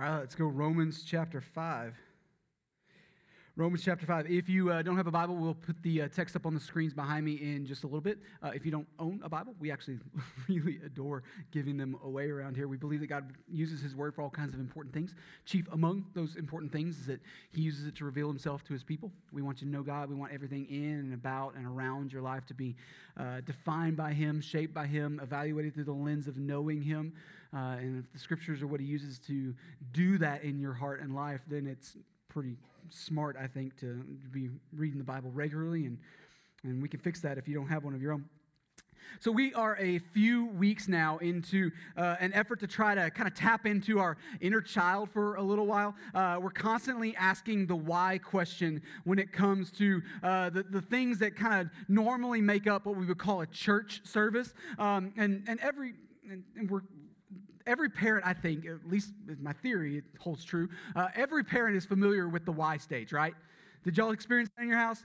All right, let's go Romans chapter 5. Romans chapter 5. If you uh, don't have a Bible, we'll put the uh, text up on the screens behind me in just a little bit. Uh, if you don't own a Bible, we actually really adore giving them away around here. We believe that God uses His Word for all kinds of important things. Chief among those important things is that He uses it to reveal Himself to His people. We want you to know God. We want everything in and about and around your life to be uh, defined by Him, shaped by Him, evaluated through the lens of knowing Him. Uh, and if the Scriptures are what He uses to do that in your heart and life, then it's pretty smart, I think, to be reading the Bible regularly, and, and we can fix that if you don't have one of your own. So, we are a few weeks now into uh, an effort to try to kind of tap into our inner child for a little while. Uh, we're constantly asking the why question when it comes to uh, the, the things that kind of normally make up what we would call a church service. Um, and, and every, and, we're, every parent, I think, at least my theory, it holds true. Uh, every parent is familiar with the why stage, right? Did y'all experience that in your house?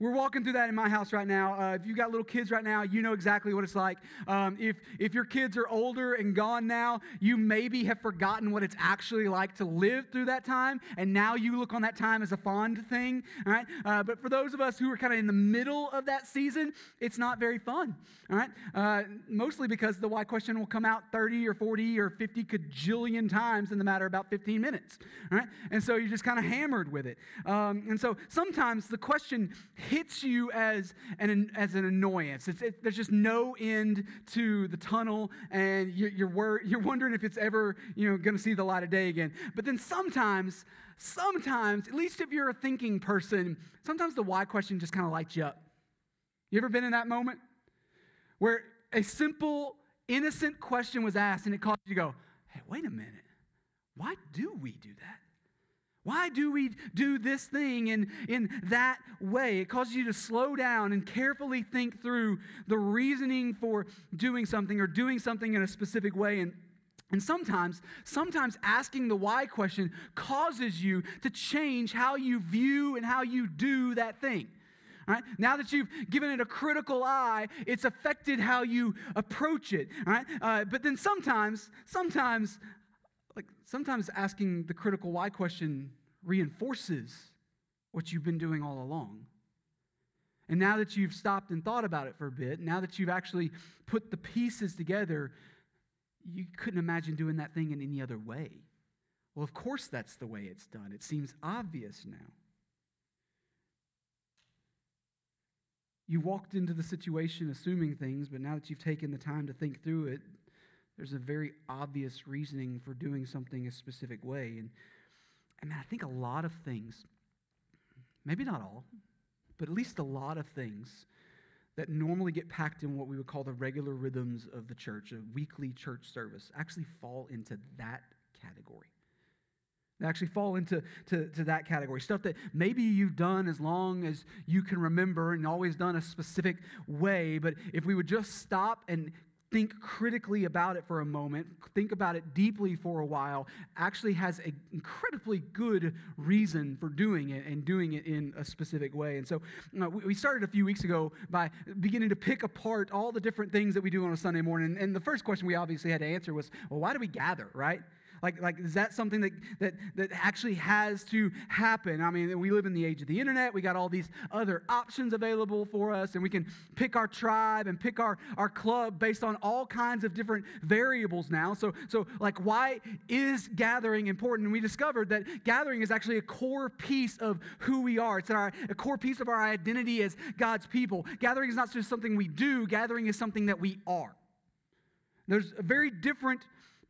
We're walking through that in my house right now. Uh, if you've got little kids right now, you know exactly what it's like. Um, if, if your kids are older and gone now, you maybe have forgotten what it's actually like to live through that time, and now you look on that time as a fond thing. All right? Uh, but for those of us who are kind of in the middle of that season, it's not very fun. All right? Uh, mostly because the why question will come out 30 or 40 or 50 cajillion times in the matter of about 15 minutes. All right? And so you're just kind of hammered with it. Um, and so sometimes the question hits you as an, as an annoyance. It, there's just no end to the tunnel, and you, you're, wor- you're wondering if it's ever you know, going to see the light of day again. But then sometimes, sometimes, at least if you're a thinking person, sometimes the why question just kind of lights you up. You ever been in that moment where a simple, innocent question was asked and it caused you to go, hey, wait a minute. Why do we do that? Why do we do this thing in, in that way? It causes you to slow down and carefully think through the reasoning for doing something or doing something in a specific way. And, and sometimes, sometimes asking the why question causes you to change how you view and how you do that thing. All right? Now that you've given it a critical eye, it's affected how you approach it. All right? Uh, but then sometimes, sometimes like sometimes asking the critical why question reinforces what you've been doing all along. And now that you've stopped and thought about it for a bit, now that you've actually put the pieces together, you couldn't imagine doing that thing in any other way. Well, of course, that's the way it's done. It seems obvious now. You walked into the situation assuming things, but now that you've taken the time to think through it, there's a very obvious reasoning for doing something a specific way. And, and I think a lot of things, maybe not all, but at least a lot of things that normally get packed in what we would call the regular rhythms of the church, a weekly church service, actually fall into that category. They actually fall into to, to that category. Stuff that maybe you've done as long as you can remember and always done a specific way. But if we would just stop and think critically about it for a moment, think about it deeply for a while, actually has an incredibly good reason for doing it and doing it in a specific way. And so uh, we started a few weeks ago by beginning to pick apart all the different things that we do on a Sunday morning. And the first question we obviously had to answer was, well, why do we gather, right? Like, like is that something that, that, that actually has to happen? I mean, we live in the age of the internet. We got all these other options available for us, and we can pick our tribe and pick our, our club based on all kinds of different variables now. So, so, like, why is gathering important? And we discovered that gathering is actually a core piece of who we are. It's our, a core piece of our identity as God's people. Gathering is not just something we do, gathering is something that we are. There's a very different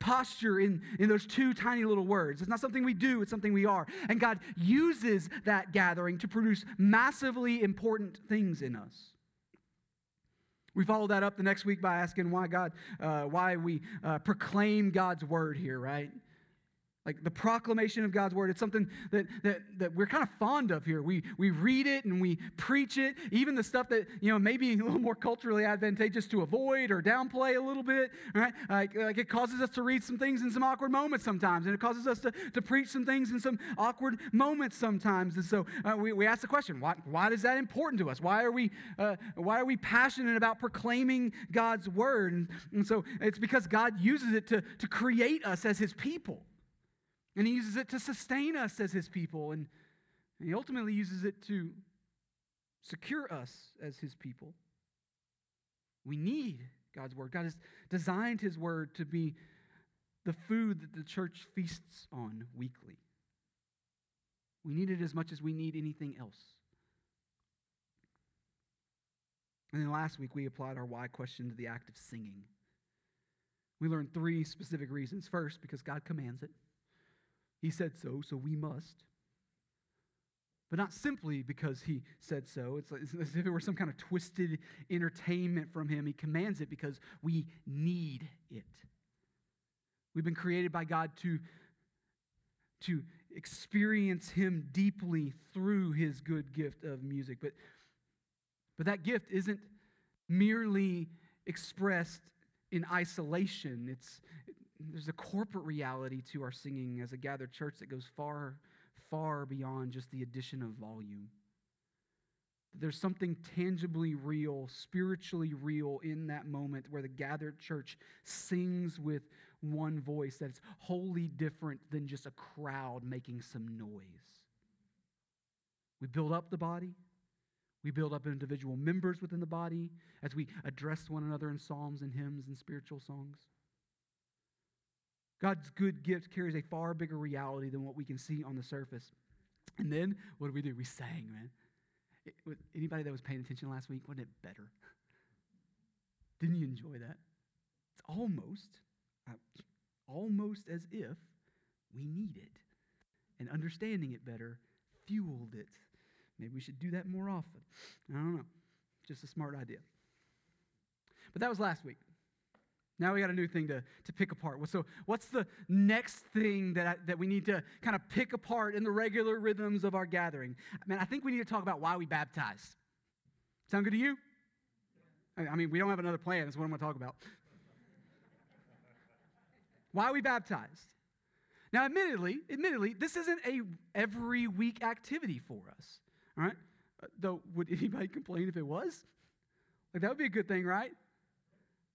posture in, in those two tiny little words. It's not something we do, it's something we are. And God uses that gathering to produce massively important things in us. We follow that up the next week by asking why God, uh, why we uh, proclaim God's word here, right? Like the proclamation of God's word, it's something that, that, that we're kind of fond of here. We, we read it and we preach it, even the stuff that, you know, maybe a little more culturally advantageous to avoid or downplay a little bit, right? Like, like it causes us to read some things in some awkward moments sometimes, and it causes us to, to preach some things in some awkward moments sometimes. And so uh, we, we ask the question, why, why is that important to us? Why are we, uh, why are we passionate about proclaiming God's word? And, and so it's because God uses it to, to create us as his people. And he uses it to sustain us as his people. And, he ultimately uses it to secure us as his people. We need God's word. God has designed his word to be the food that the church feasts on weekly. We need it as much as we need anything else. And then last week, we applied our why question to the act of singing. We learned three specific reasons. First, because God commands it, He said so, so we must. But not simply because He said so. It's, like, it's as if it were some kind of twisted entertainment from Him. He commands it because we need it. We've been created by God to, to experience Him deeply through His good gift of music. But, but that gift isn't merely expressed in isolation. It's, there's a corporate reality to our singing as a gathered church that goes far, far beyond just the addition of volume. There's something tangibly real, spiritually real in that moment where the gathered church sings with one voice that's wholly different than just a crowd making some noise. We build up the body, we build up individual members within the body as we address one another in psalms and hymns and spiritual songs. God's good gift carries a far bigger reality than what we can see on the surface. And then what do we do? We sang, man. It, anybody that was paying attention last week, wasn't it better? Didn't you enjoy that? It's almost uh, almost as if we need it. And understanding it better fueled it. Maybe we should do that more often. I don't know. Just a smart idea. But that was last week. Now we got a new thing to, to pick apart. So, what's the next thing that, I, that we need to kind of pick apart in the regular rhythms of our gathering? I mean, I think we need to talk about why we baptize. Sound good to you? I mean, we don't have another plan. That's what I'm going to talk about. Why we baptized? Now, admittedly, admittedly, this isn't a every week activity for us. All right? Uh, though, would anybody complain if it was? Like that would be a good thing, right?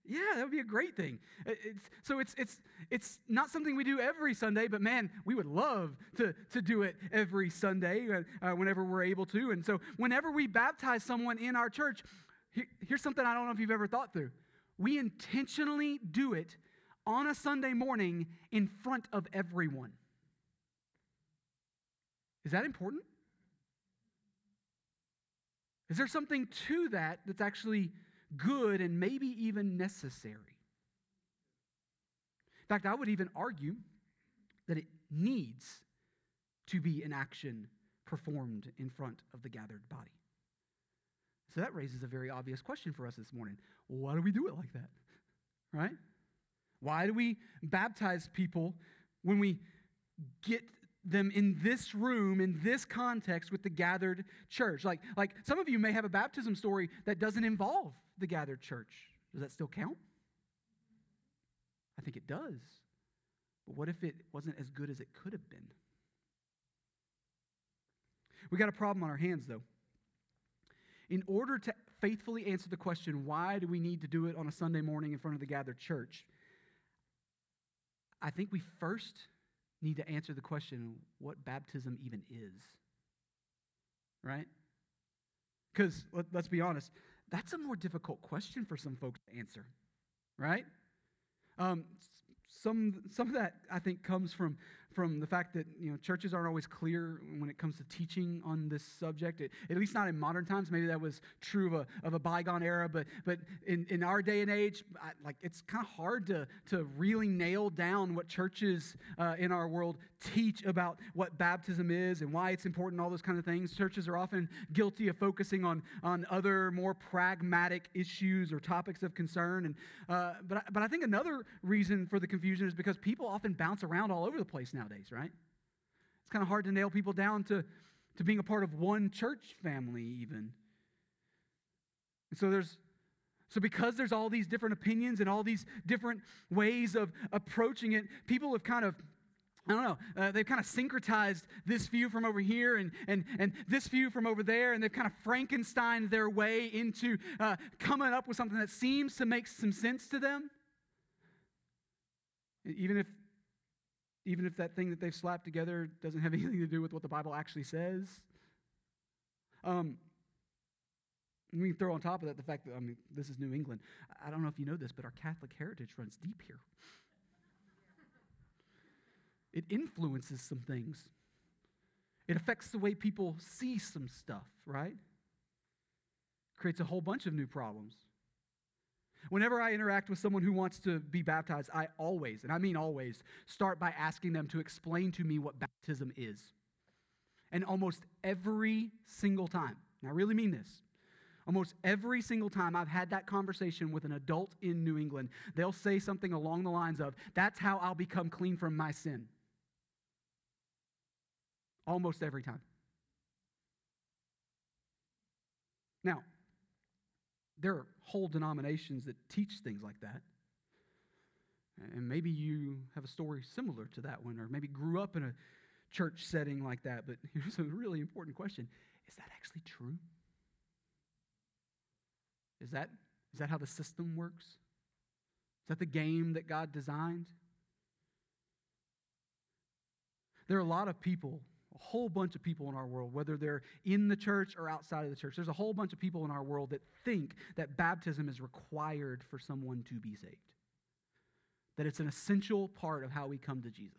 Yeah, that would be a great thing. It's, so it's, it's, it's not something we do every Sunday, but man, we would love to, to do it every Sunday uh, uh whenever we're able to. And so whenever we baptize someone in our church, here, here's something I don't know if you've ever thought through. We intentionally do it on a Sunday morning in front of everyone. Is that important? Is there something to that that's actually good and maybe even necessary? In fact, I would even argue that it needs to be an action performed in front of the gathered body. So that raises a very obvious question for us this morning. why do we do it like that? Right? Why do we baptize people when we get them in this room, in this context with the gathered church? Like, like some of you may have a baptism story that doesn't involve the gathered church. Does that still count? I think it does. But what if it wasn't as good as it could have been? We got a problem on our hands, though. In order to faithfully answer the question, why do we need to do it on a Sunday morning in front of the gathered church? I think we first need to answer the question what baptism even is. Right? Because let, us be honest, that's a more difficult question for some folks to answer. Right? Um, some, some of that, I think, comes from from the fact that you know churches aren't always clear when it comes to teaching on this subject. It, at least not in modern times. Maybe that was true of a, of a bygone era, but but in, in our day and age, I, like it's kind of hard to to really nail down what churches uh, in our world teach about what baptism is and why it's important. All those kind of things. Churches are often guilty of focusing on on other more pragmatic issues or topics of concern. And uh, but but I think another reason for the confusion is because people often bounce around all over the place now nowadays, right? It's kind of hard to nail people down to, to being a part of one church family, even. And so there's so because there's all these different opinions and all these different ways of approaching it, people have kind of I don't know. Uh, they've kind of syncretized this view from over here and, and, and this view from over there, and they've kind of Frankenstein their way into uh, coming up with something that seems to make some sense to them. Even if even if that thing that they've slapped together doesn't have anything to do with what the Bible actually says. Um, we throw on top of that the fact that, I mean, this is New England. I don't know if you know this, but our Catholic heritage runs deep here. It influences some things, it affects the way people see some stuff, right? Creates a whole bunch of new problems. Whenever I interact with someone who wants to be baptized, I always, and I mean always, start by asking them to explain to me what baptism is. And almost every single time, and I really mean this, almost every single time I've had that conversation with an adult in New England, they'll say something along the lines of, That's how I'll become clean from my sin. Almost every time. Now, there are whole denominations that teach things like that. And maybe you have a story similar to that one, or maybe grew up in a church setting like that. But here's a really important question Is that actually true? Is that, is that how the system works? Is that the game that God designed? There are a lot of people whole bunch of people in our world, whether they're in the church or outside of the church, there's a whole bunch of people in our world that think that baptism is required for someone to be saved. That it's an essential part of how we come to Jesus.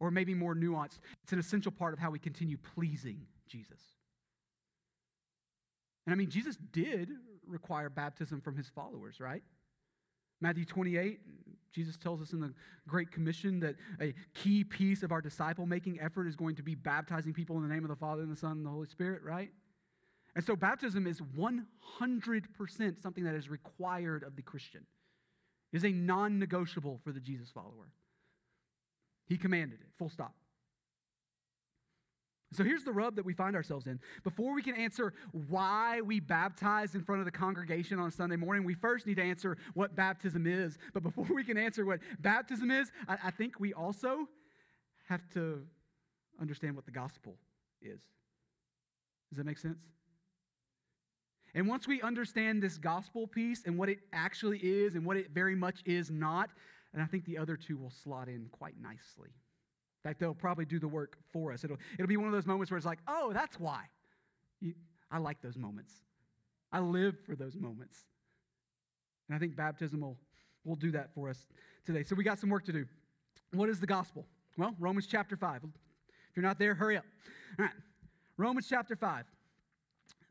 Or maybe more nuanced, it's an essential part of how we continue pleasing Jesus. And I mean, Jesus did require baptism from his followers, right? Matthew 28, Jesus tells us in the Great Commission that a key piece of our disciple making effort is going to be baptizing people in the name of the Father and the Son and the Holy Spirit, right? And so baptism is 100% something that is required of the Christian. It is a non negotiable for the Jesus follower. He commanded it, full stop. So here's the rub that we find ourselves in. Before we can answer why we baptize in front of the congregation on Sunday morning, we first need to answer what baptism is. But before we can answer what baptism is, I, I think we also have to understand what the gospel is. Does that make sense? And once we understand this gospel piece and what it actually is and what it very much is not, and I think the other two will slot in quite nicely fact, they'll probably do the work for us. It'll, it'll be one of those moments where it's like, oh, that's why. You, I like those moments. I live for those moments. And I think baptism will, will do that for us today. So we got some work to do. What is the gospel? Well, Romans chapter 5. If you're not there, hurry up. All right. Romans chapter 5.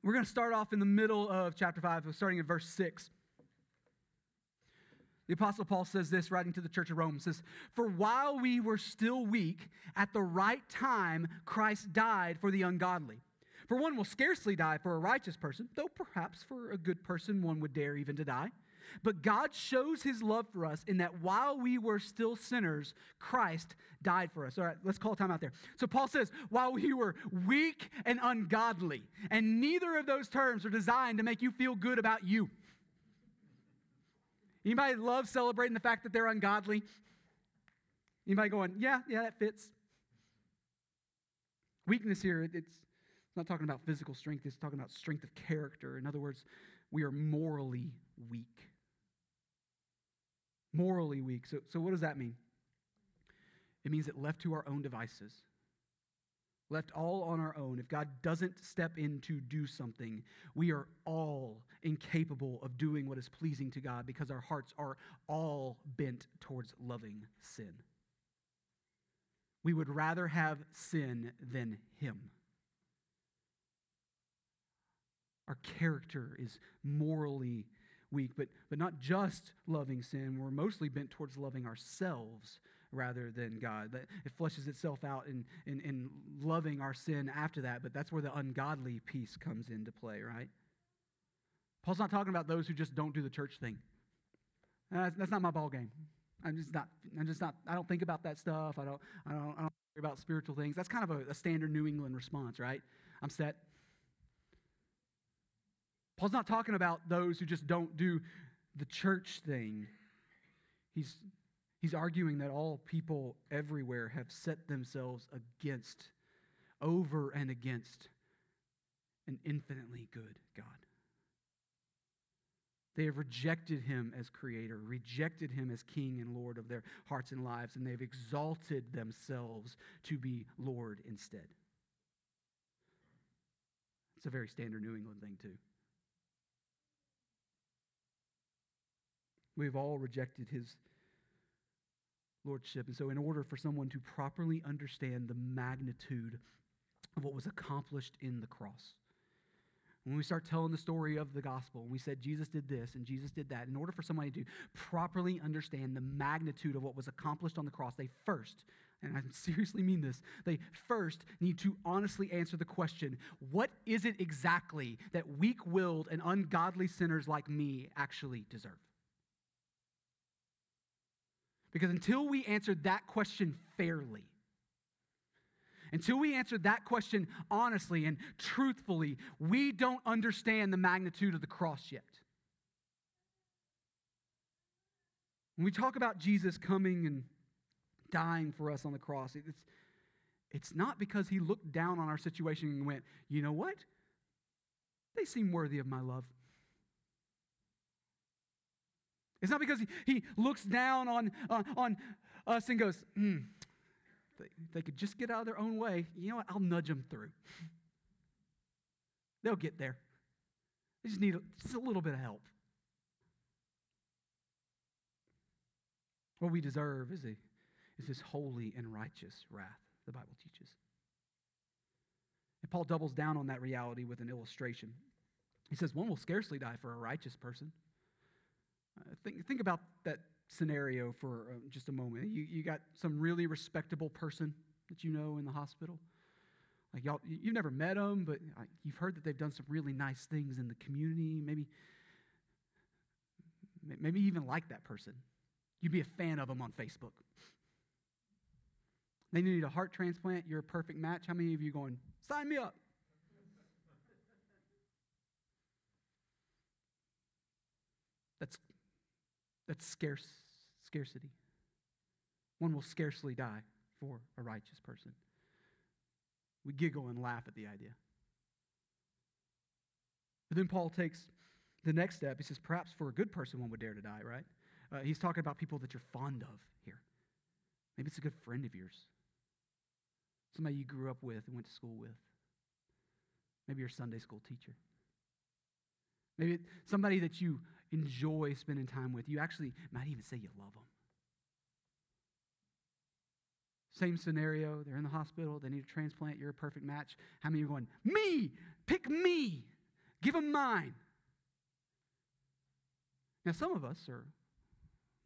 We're going to start off in the middle of chapter 5, starting in verse 6. The Apostle Paul says this, writing to the church of Rome, says, For while we were still weak, at the right time, Christ died for the ungodly. For one will scarcely die for a righteous person, though perhaps for a good person one would dare even to die. But God shows his love for us in that while we were still sinners, Christ died for us. All right, let's call time out there. So Paul says, while we were weak and ungodly, and neither of those terms are designed to make you feel good about you. Anybody love celebrating the fact that they're ungodly? Anybody going, yeah, yeah, that fits? Weakness here, it's not talking about physical strength, it's talking about strength of character. In other words, we are morally weak. Morally weak. So, so what does that mean? It means that left to our own devices, left all on our own, if God doesn't step in to do something, we are all incapable of doing what is pleasing to God because our hearts are all bent towards loving sin. We would rather have sin than Him. Our character is morally weak, but, but not just loving sin. We're mostly bent towards loving ourselves rather than God. That It fleshes itself out in, in, in loving our sin after that, but that's where the ungodly piece comes into play, right? Paul's not talking about those who just don't do the church thing. Uh, that's, that's not my ball game. I'm just not. I'm just not. I don't think about that stuff. I don't. I don't. I don't worry about spiritual things. That's kind of a, a standard New England response, right? I'm set. Paul's not talking about those who just don't do the church thing. He's He's arguing that all people everywhere have set themselves against, over and against, an infinitely good God. They have rejected him as creator, rejected him as king and lord of their hearts and lives, and they've exalted themselves to be Lord instead. It's a very standard New England thing, too. We've all rejected his lordship. And so, in order for someone to properly understand the magnitude of what was accomplished in the cross, when we start telling the story of the gospel, and we said Jesus did this and Jesus did that, in order for somebody to properly understand the magnitude of what was accomplished on the cross, they first, and I seriously mean this, they first need to honestly answer the question what is it exactly that weak willed and ungodly sinners like me actually deserve? Because until we answer that question fairly, until we answer that question honestly and truthfully, we don't understand the magnitude of the cross yet. When we talk about Jesus coming and dying for us on the cross, it's, it's not because he looked down on our situation and went, you know what? They seem worthy of my love. It's not because he, looks down on, uh, on us and goes, hmm, they, they could just get out of their own way. You know what? I'll nudge them through. They'll get there. They just need a, just a little bit of help. What we deserve is, a, is this holy and righteous wrath, the Bible teaches. And Paul doubles down on that reality with an illustration. He says, One will scarcely die for a righteous person. Uh, think, think about that scenario for uh, just a moment. You, you got some really respectable person that you know in the hospital. Like y'all, you've never met them, but you've heard that they've done some really nice things in the community. Maybe, maybe even like that person. You'd be a fan of them on Facebook. They need a heart transplant. You're a perfect match. How many of you going, sign me up? That's that's scarce, scarcity. One will scarcely die for a righteous person. We giggle and laugh at the idea. But then Paul takes the next step. He says, perhaps for a good person, one would dare to die, right? Uh, he's talking about people that you're fond of here. Maybe it's a good friend of yours, somebody you grew up with and went to school with. Maybe your Sunday school teacher. Maybe somebody that you enjoy spending time with. You actually might even say you love them. Same scenario. They're in the hospital. They need a transplant. You're a perfect match. How many are going, me? Pick me. Give them mine. Now, some of us are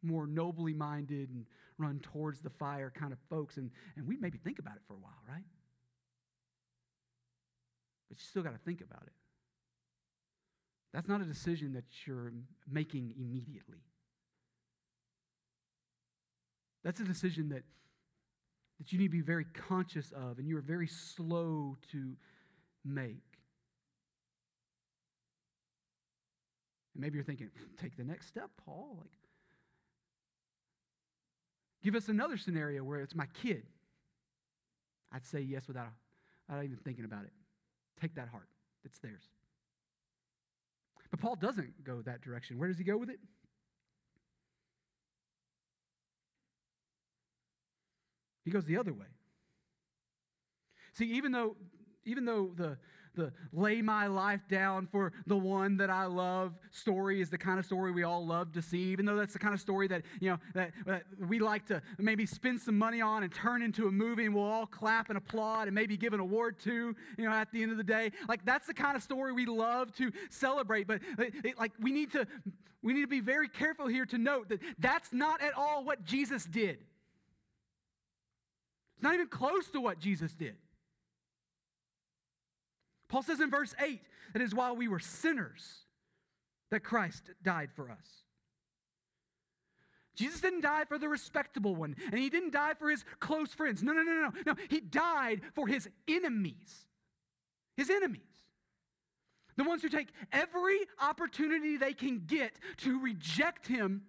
more nobly minded and run towards the fire kind of folks, and, and we maybe think about it for a while, right? But you still got to think about it. That's not a decision that you're making immediately. That's a decision that, that you need to be very conscious of and you're very slow to make. And maybe you're thinking, take the next step, Paul. Like, give us another scenario where it's my kid. I'd say yes without, without even thinking about it. Take that heart. It's theirs. But Paul doesn't go that direction. Where does he go with it? He goes the other way. See, even though even though the the lay my life down for the one that I love story is the kind of story we all love to see, even though that's the kind of story that, you know, that, that we like to maybe spend some money on and turn into a movie and we'll all clap and applaud and maybe give an award to, you know, at the end of the day. Like that's the kind of story we love to celebrate. But it, it, like we need to we need to be very careful here to note that that's not at all what Jesus did. It's not even close to what Jesus did. Paul says in verse 8 that it is while we were sinners that Christ died for us. Jesus didn't die for the respectable one, and he didn't die for his close friends. No, no, no, no. No, he died for his enemies. His enemies. The ones who take every opportunity they can get to reject him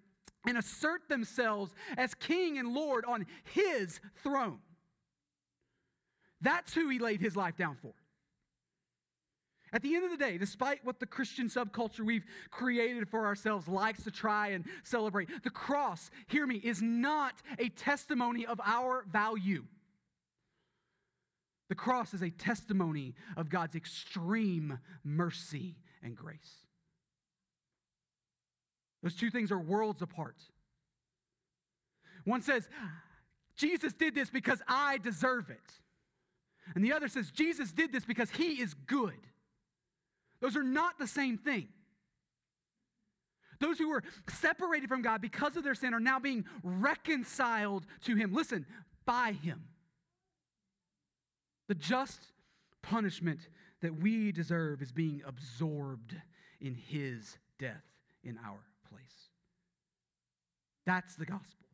and assert themselves as king and lord on his throne. That's who he laid his life down for. At the end of the day, despite what the Christian subculture we've created for ourselves likes to try and celebrate, the cross, hear me, is not a testimony of our value. The cross is a testimony of God's extreme mercy and grace. Those two things are worlds apart. One says, Jesus did this because I deserve it. And the other says, Jesus did this because he is good. Those are not the same thing. Those who were separated from God because of their sin are now being reconciled to him. Listen, by him. The just punishment that we deserve is being absorbed in his death in our place. That's the gospel.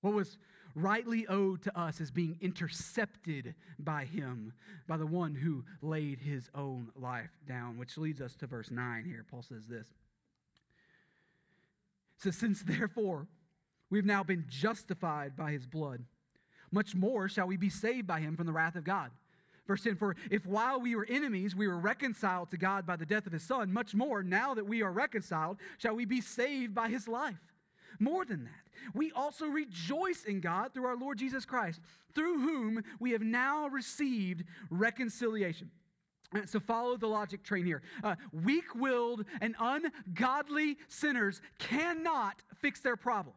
What was rightly owed to us is being intercepted by him, by the one who laid his own life down, which leads us to verse 9 here. Paul says this. It says, Since therefore we've now been justified by his blood, much more shall we be saved by him from the wrath of God. Verse 10 For if while we were enemies, we were reconciled to God by the death of his Son, much more, now that we are reconciled, shall we be saved by his life. More than that, we also rejoice in God through our Lord Jesus Christ, through whom we have now received reconciliation. So follow the logic train here. Uh, Weak willed and ungodly sinners cannot fix their problem.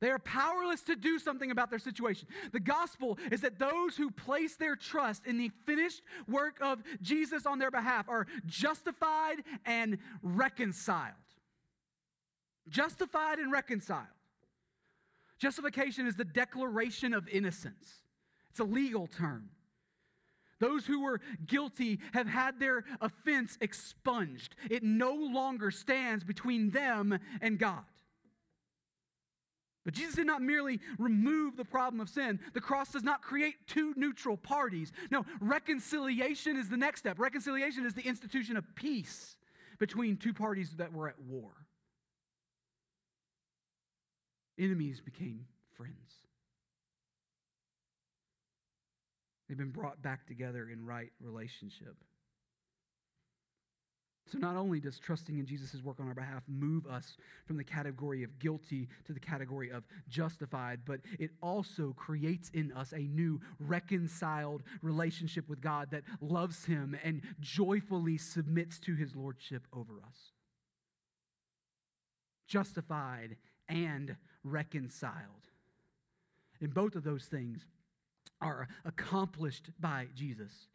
They are powerless to do something about their situation. The gospel is that those who place their trust in the finished work of Jesus on their behalf are justified and reconciled. Justified and reconciled. Justification is the declaration of innocence, it's a legal term. Those who were guilty have had their offense expunged. It no longer stands between them and God. But Jesus did not merely remove the problem of sin. The cross does not create two neutral parties. No, reconciliation is the next step. Reconciliation is the institution of peace between two parties that were at war. Enemies became friends. They've been brought back together in right relationship. So, not only does trusting in Jesus' work on our behalf move us from the category of guilty to the category of justified, but it also creates in us a new reconciled relationship with God that loves Him and joyfully submits to His Lordship over us. Justified and reconciled. And both of those things are accomplished by Jesus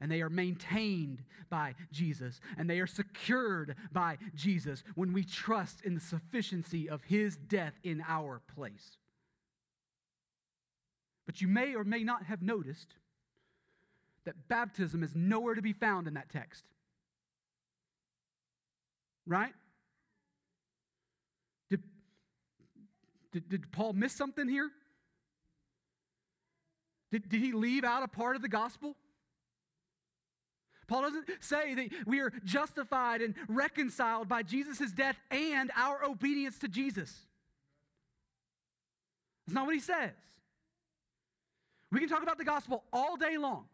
and they are maintained by Jesus, and they are secured by Jesus when we trust in the sufficiency of his death in our place. But you may or may not have noticed that baptism is nowhere to be found in that text. Right? Did, did, did Paul miss something here? Did, did he leave out a part of the gospel? Paul doesn't say that we are justified and reconciled by Jesus' death and our obedience to Jesus. That's not what he says. We can talk about the gospel all day long.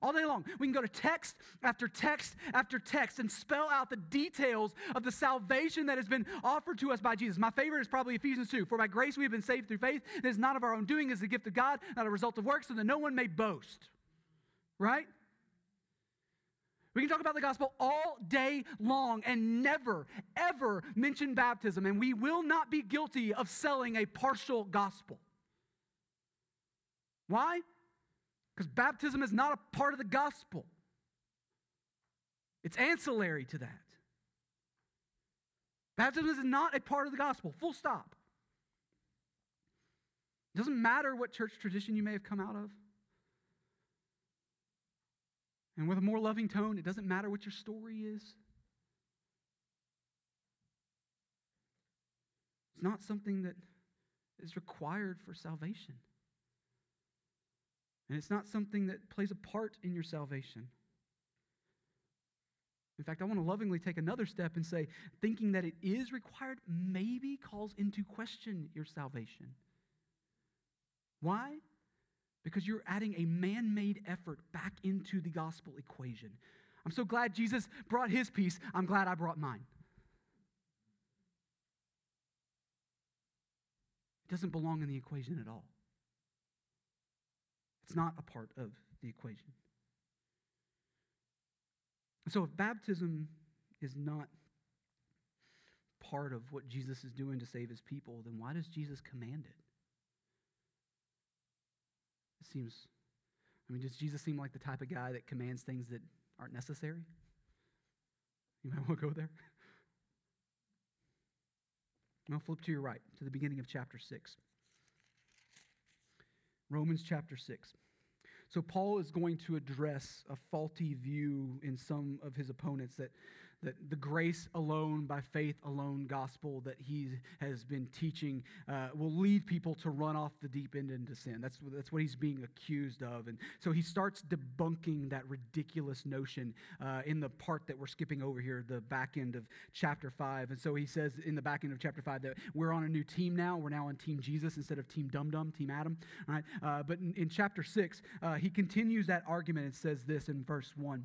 All day long. We can go to text after text after text and spell out the details of the salvation that has been offered to us by Jesus. My favorite is probably Ephesians 2. For by grace we have been saved through faith. It is not of our own doing, it is the gift of God, not a result of works, so that no one may boast. Right? We can talk about the gospel all day long and never, ever mention baptism, and we will not be guilty of selling a partial gospel. Why? Because baptism is not a part of the gospel, it's ancillary to that. Baptism is not a part of the gospel, full stop. It doesn't matter what church tradition you may have come out of. And with a more loving tone, it doesn't matter what your story is. It's not something that is required for salvation. And it's not something that plays a part in your salvation. In fact, I want to lovingly take another step and say, thinking that it is required maybe calls into question your salvation. Why? because you're adding a man made effort back into the gospel equation. I'm so glad Jesus brought his piece. I'm glad I brought mine. It doesn't belong in the equation at all. It's not a part of the equation. So if baptism is not part of what Jesus is doing to save his people, then why does Jesus command it? It seems, I mean, does Jesus seem like the type of guy that commands things that aren't necessary? You might want to go there. Now flip to your right, to the beginning of chapter 6. Romans chapter 6. So, Paul is going to address a faulty view in some of his opponents that that the grace alone, by faith alone gospel that he has been teaching uh, will lead people to run off the deep end into sin. That's, that's what he's being accused of. And so he starts debunking that ridiculous notion uh, in the part that we're skipping over here, the back end of chapter 5. And so he says in the back end of chapter 5 that we're on a new team now. We're now on Team Jesus instead of Team Dum Dum, Team Adam. All right? Uh, but in, in, chapter 6, uh, he continues that argument and says this in verse 1.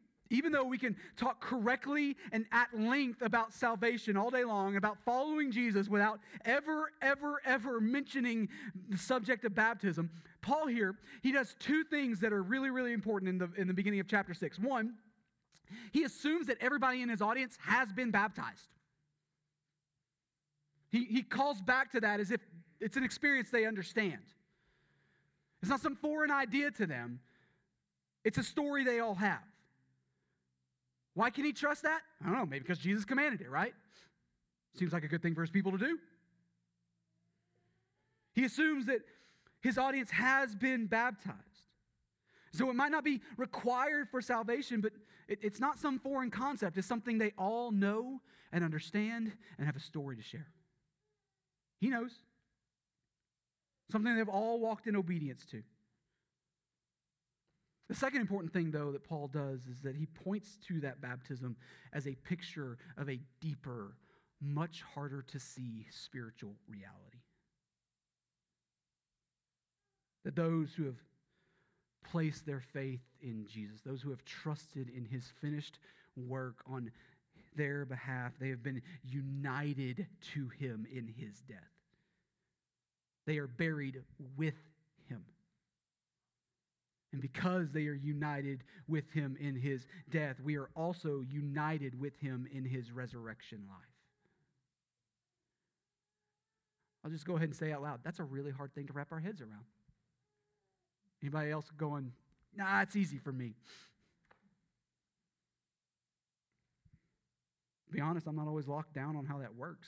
even though we can talk correctly and at length about salvation all day long, about following Jesus without ever, ever, ever mentioning the subject of baptism, Paul here, he does two things that are really, really important in the, in the beginning of chapter 6. One, he assumes that everybody in his audience has been baptized. He, he calls back to that as if it's an experience they understand. It's not some foreign idea to them, it's a story they all have. Why can he trust that? I don't know, maybe because Jesus commanded it, right? Seems like a good thing for his people to do. He assumes that his audience has been baptized. So it might not be required for salvation, but it, it's not some foreign concept. It's something they all know and understand and have a story to share. He knows. Something they've all walked in obedience to. The second important thing, though, that Paul does is that he points to that baptism as a picture of a deeper, much harder to see spiritual reality. That those who have placed their faith in Jesus, those who have trusted in his finished work on their behalf, they have been united to him in his death. They are buried with. And because they are united with him in his death, we are also united with him in his resurrection life. I'll just go ahead and say out loud that's a really hard thing to wrap our heads around. Anybody else going, nah, it's easy for me? Be honest, I'm not always locked down on how that works.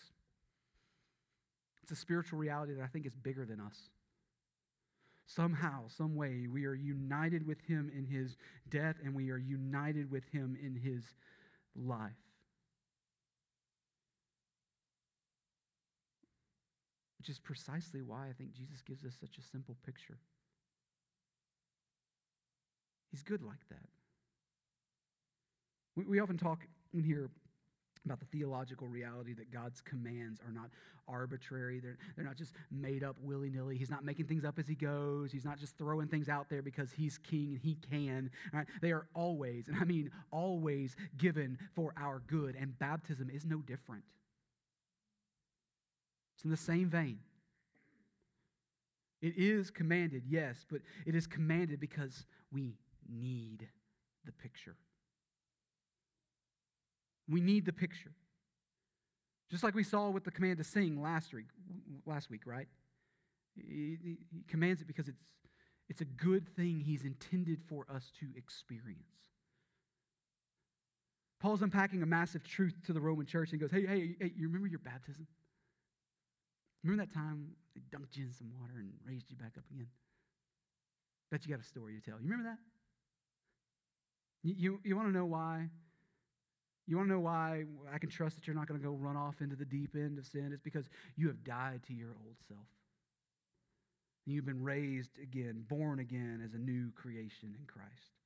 It's a spiritual reality that I think is bigger than us. Somehow, some way, we are united with him in his death and we are united with him in his life. Which is precisely why I think Jesus gives us such a simple picture. He's good like that. We, we often talk in here about the theological reality that God's commands are not arbitrary. They're, they're not just made up willy nilly. He's not making things up as he goes. He's not just throwing things out there because he's king and he can. They are always, and I mean always, given for our good. And baptism is no different. It's in the same vein. It is commanded, yes, but it is commanded because we need the picture. We need the picture. Just like we saw with the command to sing last week, last week right? He, he, commands it because it's, it's a good thing he's intended for us to experience. Paul's unpacking a massive truth to the Roman church and goes, Hey, hey, hey, you remember your baptism? Remember that time they dunked you in some water and raised you back up again? Bet you got a story to tell. You remember that? You, you, you want to know why You want to know why I can trust that you're not going to go run off into the deep end of sin? It's because you have died to your old self. You've been raised again, born again as a new creation in Christ.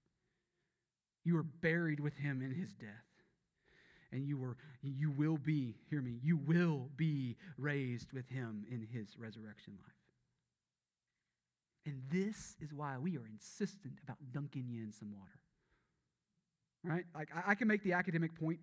You were buried with him in his death. And you were you will be, hear me, you will be raised with him in his resurrection life. And this is why we are insistent about dunking you in some water. Right? Like I, can make the academic point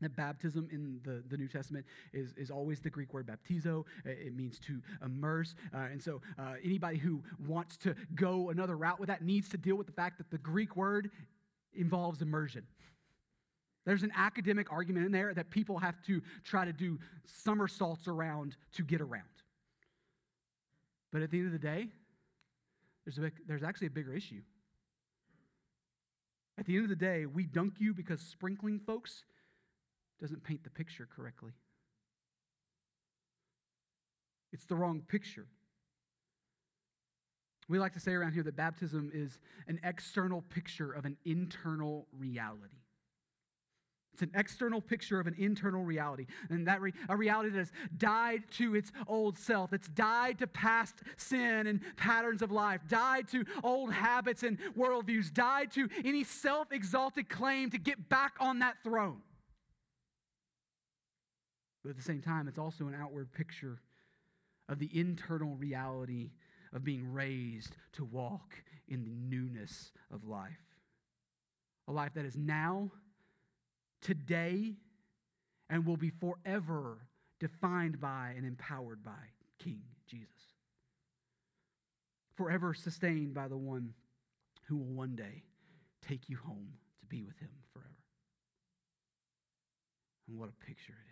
that baptism in the, the New Testament is, is always the Greek word baptizo. It means to immerse. Uh, and so uh, anybody who wants to go another route with that needs to deal with the fact that the Greek word involves immersion. There's an academic argument in there that people have to try to do somersaults around to get around. But at the end of the day, there's, a, there's actually a bigger issue. At the end of the day, we dunk you because sprinkling folks doesn't paint the picture correctly. It's the wrong picture. We like to say around here that baptism is an external picture of an internal reality. It's an external picture of an internal reality. And that re- a reality that has died to its old self. It's died to past sin and patterns of life, died to old habits and worldviews, died to any self exalted claim to get back on that throne. But at the same time, it's also an outward picture of the internal reality of being raised to walk in the newness of life. A life that is now today and will be forever defined by and empowered by King Jesus. Forever sustained by the one who will one day take you home to be with him forever. And what a picture it is.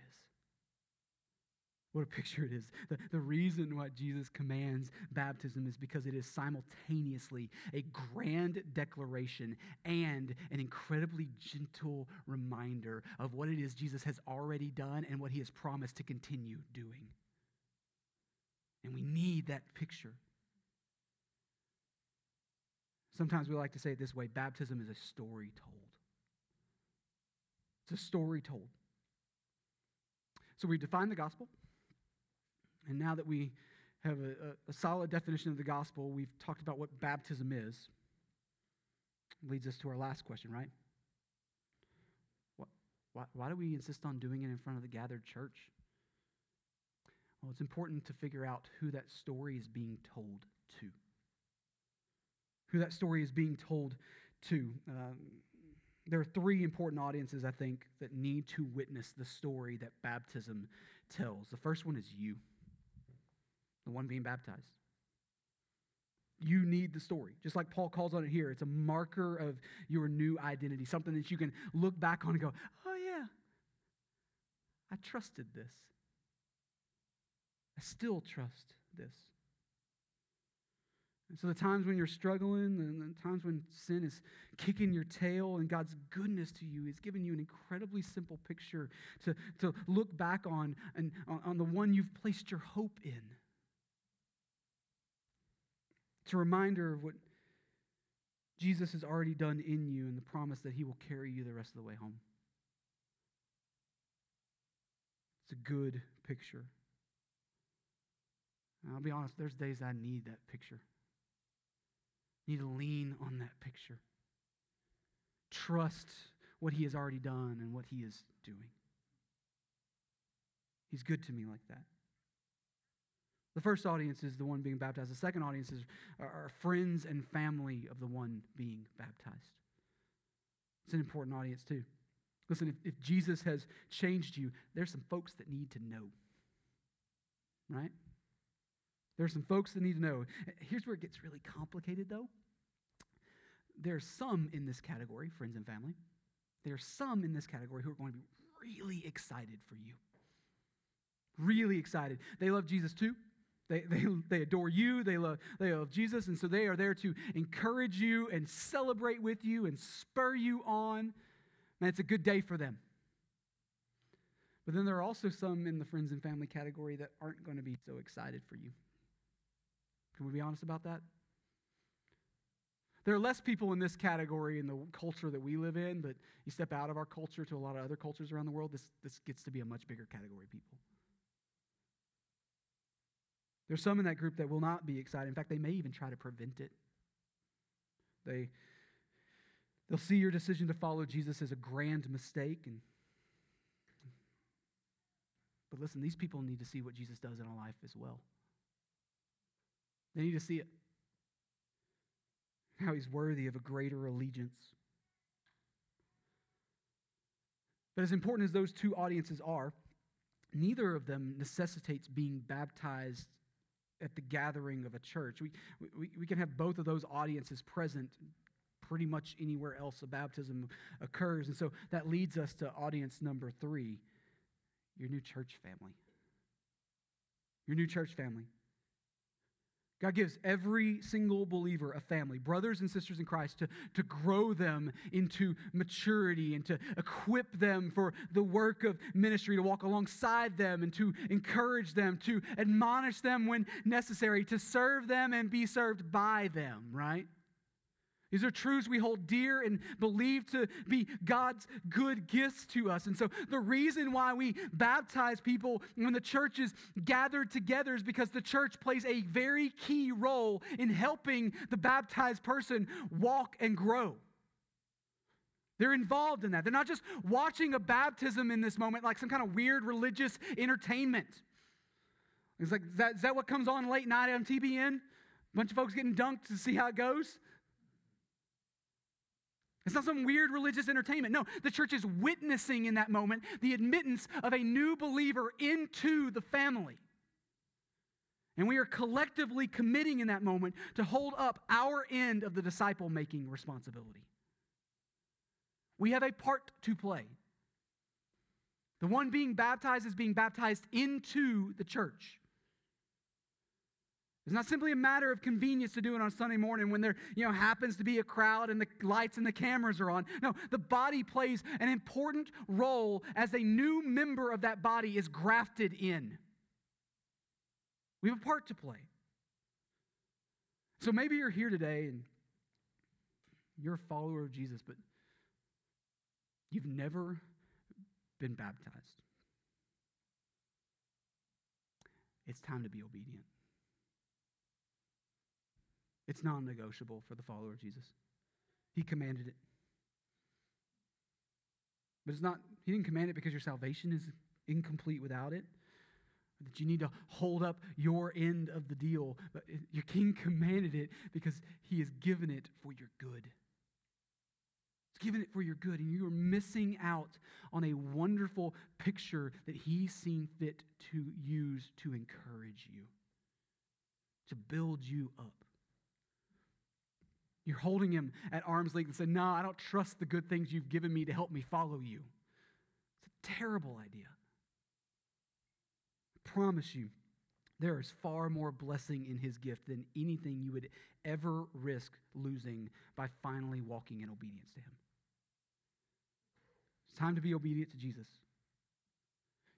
What a picture it is. The, the reason why Jesus commands baptism is because it is simultaneously a grand declaration and an incredibly gentle reminder of what it is Jesus has already done and what he has promised to continue doing. And we need that picture. Sometimes we like to say it this way baptism is a story told. It's a story told. So we define the gospel. And now that we have a, a, solid definition of the gospel, we've talked about what baptism is. Leads us to our last question, right? What, why, why do we insist on doing it in front of the gathered church? Well, it's important to figure out who that story is being told to. Who that story is being told to. Um, there are three important audiences, I think, that need to witness the story that baptism tells. The first one is you the one being baptized. You need the story. Just like Paul calls on it here, it's a marker of your new identity, something that you can look back on and go, oh, yeah, I trusted this. I still trust this. And so the times when you're struggling and the times when sin is kicking your tail and God's goodness to you is giving you an incredibly simple picture to, to look back on and on, on the one you've placed your hope in. It's a reminder of what Jesus has already done in you and the promise that he will carry you the rest of the way home. It's a good picture. And I'll be honest, there's days I need that picture. I need to lean on that picture. Trust what he has already done and what he is doing. He's good to me like that. The first audience is the one being baptized. The second audience is our friends and family of the one being baptized. It's an important audience, too. Listen, if, if Jesus has changed you, there's some folks that need to know. Right? There's some folks that need to know. Here's where it gets really complicated, though. There's some in this category, friends and family. There's some in this category who are going to be really excited for you. Really excited. They love Jesus too. They, they, they adore you, they love, they love Jesus, and so they are there to encourage you and celebrate with you and spur you on. Man, it's a good day for them. But then there are also some in the friends and family category that aren't going to be so excited for you. Can we be honest about that? There are less people in this category in the culture that we live in, but you step out of our culture to a lot of other cultures around the world, this, this gets to be a much bigger category of people. There's some in that group that will not be excited. In fact, they may even try to prevent it. They, they'll see your decision to follow Jesus as a grand mistake. And, but listen, these people need to see what Jesus does in a life as well. They need to see it. How he's worthy of a greater allegiance. But as important as those two audiences are, neither of them necessitates being baptized at the gathering of a church. We, we, we can have both of those audiences present pretty much anywhere else a baptism occurs. And so that leads us to audience number three your new church family. Your new church family. God gives every single believer a family, brothers and sisters in Christ, to, to grow them into maturity and to equip them for the work of ministry, to walk alongside them and to encourage them, to admonish them when necessary, to serve them and be served by them, right? These are truths we hold dear and believe to be God's good gifts to us. And so, the reason why we baptize people when the church is gathered together is because the church plays a very key role in helping the baptized person walk and grow. They're involved in that. They're not just watching a baptism in this moment like some kind of weird religious entertainment. It's like, is that, is that what comes on late night on TBN? A bunch of folks getting dunked to see how it goes? It's not some weird religious entertainment. No, the church is witnessing in that moment the admittance of a new believer into the family. And we are collectively committing in that moment to hold up our end of the disciple making responsibility. We have a part to play. The one being baptized is being baptized into the church. It's not simply a matter of convenience to do it on Sunday morning when there you know, happens to be a crowd and the lights and the cameras are on. No, the body plays an important role as a new member of that body is grafted in. We have a part to play. So maybe you're here today and you're a follower of Jesus, but you've never been baptized. It's time to be obedient. It's non negotiable for the follower of Jesus. He commanded it. But it's not, He didn't command it because your salvation is incomplete without it. That you need to hold up your end of the deal. But your king commanded it because he has given it for your good. He's given it for your good, and you are missing out on a wonderful picture that he's seen fit to use to encourage you, to build you up. You're holding him at arm's length and saying, No, I don't trust the good things you've given me to help me follow you. It's a terrible idea. I promise you, there is far more blessing in his gift than anything you would ever risk losing by finally walking in obedience to him. It's time to be obedient to Jesus.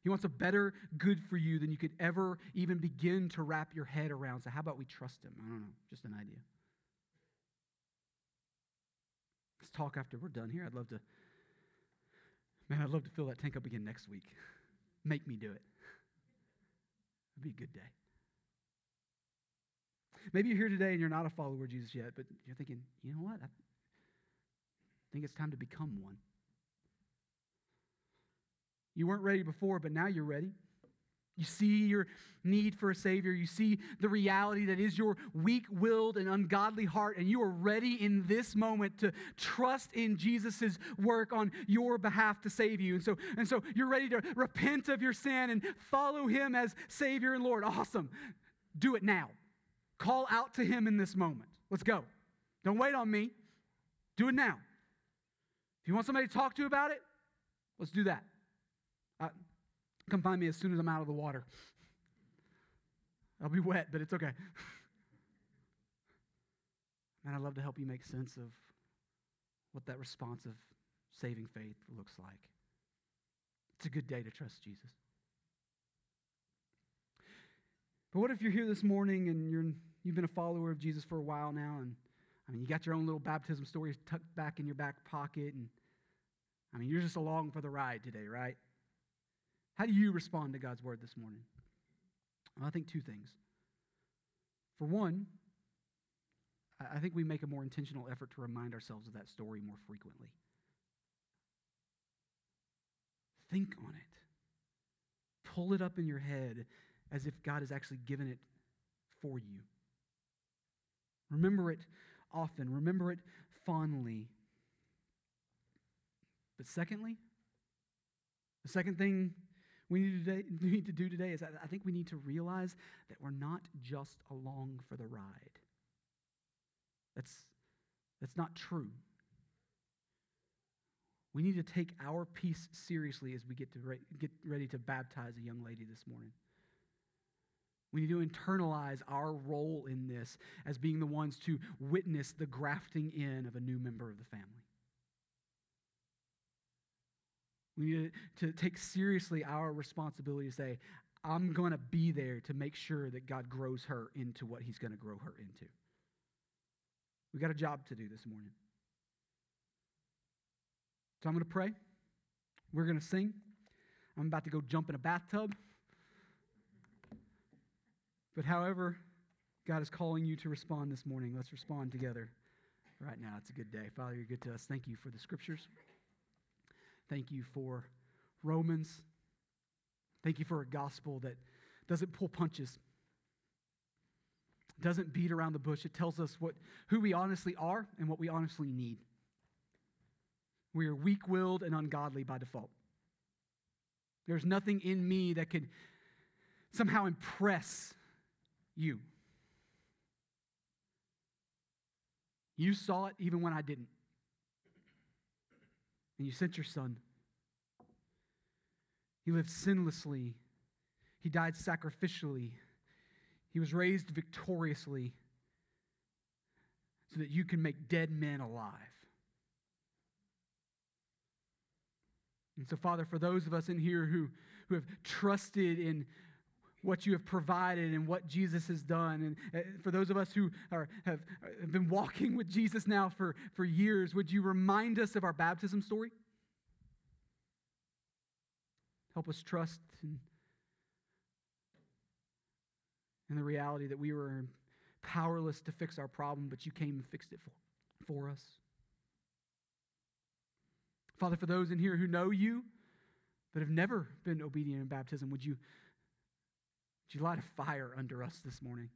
He wants a better good for you than you could ever even begin to wrap your head around. So, how about we trust him? I don't know, just an idea. Let's talk after we're done here. I'd love to, man, I'd love to fill that tank up again next week. Make me do it. It'd be a good day. Maybe you're here today and you're not a follower of Jesus yet, but you're thinking, you know what? I think it's time to become one. You weren't ready before, but now you're ready. You see your need for a Savior. You see the reality that is your weak willed and ungodly heart, and you are ready in this moment to trust in Jesus' work on your behalf to save you. And so, and so you're ready to repent of your sin and follow Him as Savior and Lord. Awesome. Do it now. Call out to Him in this moment. Let's go. Don't wait on me. Do it now. If you want somebody to talk to about it, let's do that. Uh, Come find me as soon as I'm out of the water. I'll be wet, but it's okay. And I'd love to help you make sense of what that responsive saving faith looks like. It's a good day to trust Jesus. But what if you're here this morning and you're, you've been a follower of Jesus for a while now, and I mean, you got your own little baptism story tucked back in your back pocket, and I mean, you're just along for the ride today, right? How do you respond to God's word this morning? Well, I think two things. For one, I think we make a more intentional effort to remind ourselves of that story more frequently. Think on it. Pull it up in your head as if God has actually given it for you. Remember it often, remember it fondly. But secondly, the second thing we need to, need to do today is I think we need to realize that we're not just along for the ride. That's, that's not true. We need to take our piece seriously as we get, to re- get ready to baptize a young lady this morning. We need to internalize our role in this as being the ones to witness the grafting in of a new member of the family. We need to take seriously our responsibility to say, I'm going to be there to make sure that God grows her into what he's going to grow her into. We got a job to do this morning. So I'm going to pray. We're going to sing. I'm about to go jump in a bathtub. But however, God is calling you to respond this morning. Let's respond together right now. It's a good day. Father, you're good to us. Thank you for the scriptures. Thank you for Romans. Thank you for a gospel that doesn't pull punches, doesn't beat around the bush. It tells us what, who we honestly are and what we honestly need. We are weak willed and ungodly by default. There's nothing in me that could somehow impress you. You saw it even when I didn't. And you sent your son. He lived sinlessly. He died sacrificially. He was raised victoriously so that you can make dead men alive. And so, Father, for those of us in here who, who have trusted in what you have provided and what Jesus has done. And uh, for those of us who are, have, have been walking with Jesus now for, for years, would you remind us of our baptism story? Help us trust in, in the reality that we were powerless to fix our problem, but you came and fixed it for, for us. Father, for those in here who know you but have never been obedient in baptism, would you would you light a fire under us this morning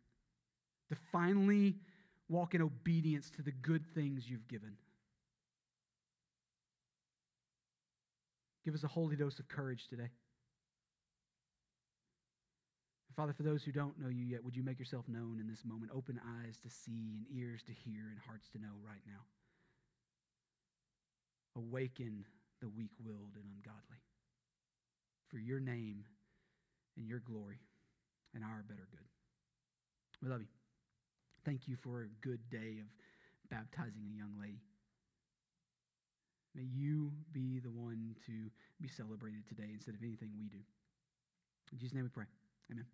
to finally walk in obedience to the good things you've given? Give us a holy dose of courage today. Father, for those who don't know you yet, would you make yourself known in this moment? Open eyes to see and ears to hear and hearts to know right now. Awaken the weak willed and ungodly for your name and your glory and our better good. We love you. Thank you for a good day of baptizing a young lady. May you be the one to be celebrated today instead of anything we do. In Jesus' name we pray. Amen.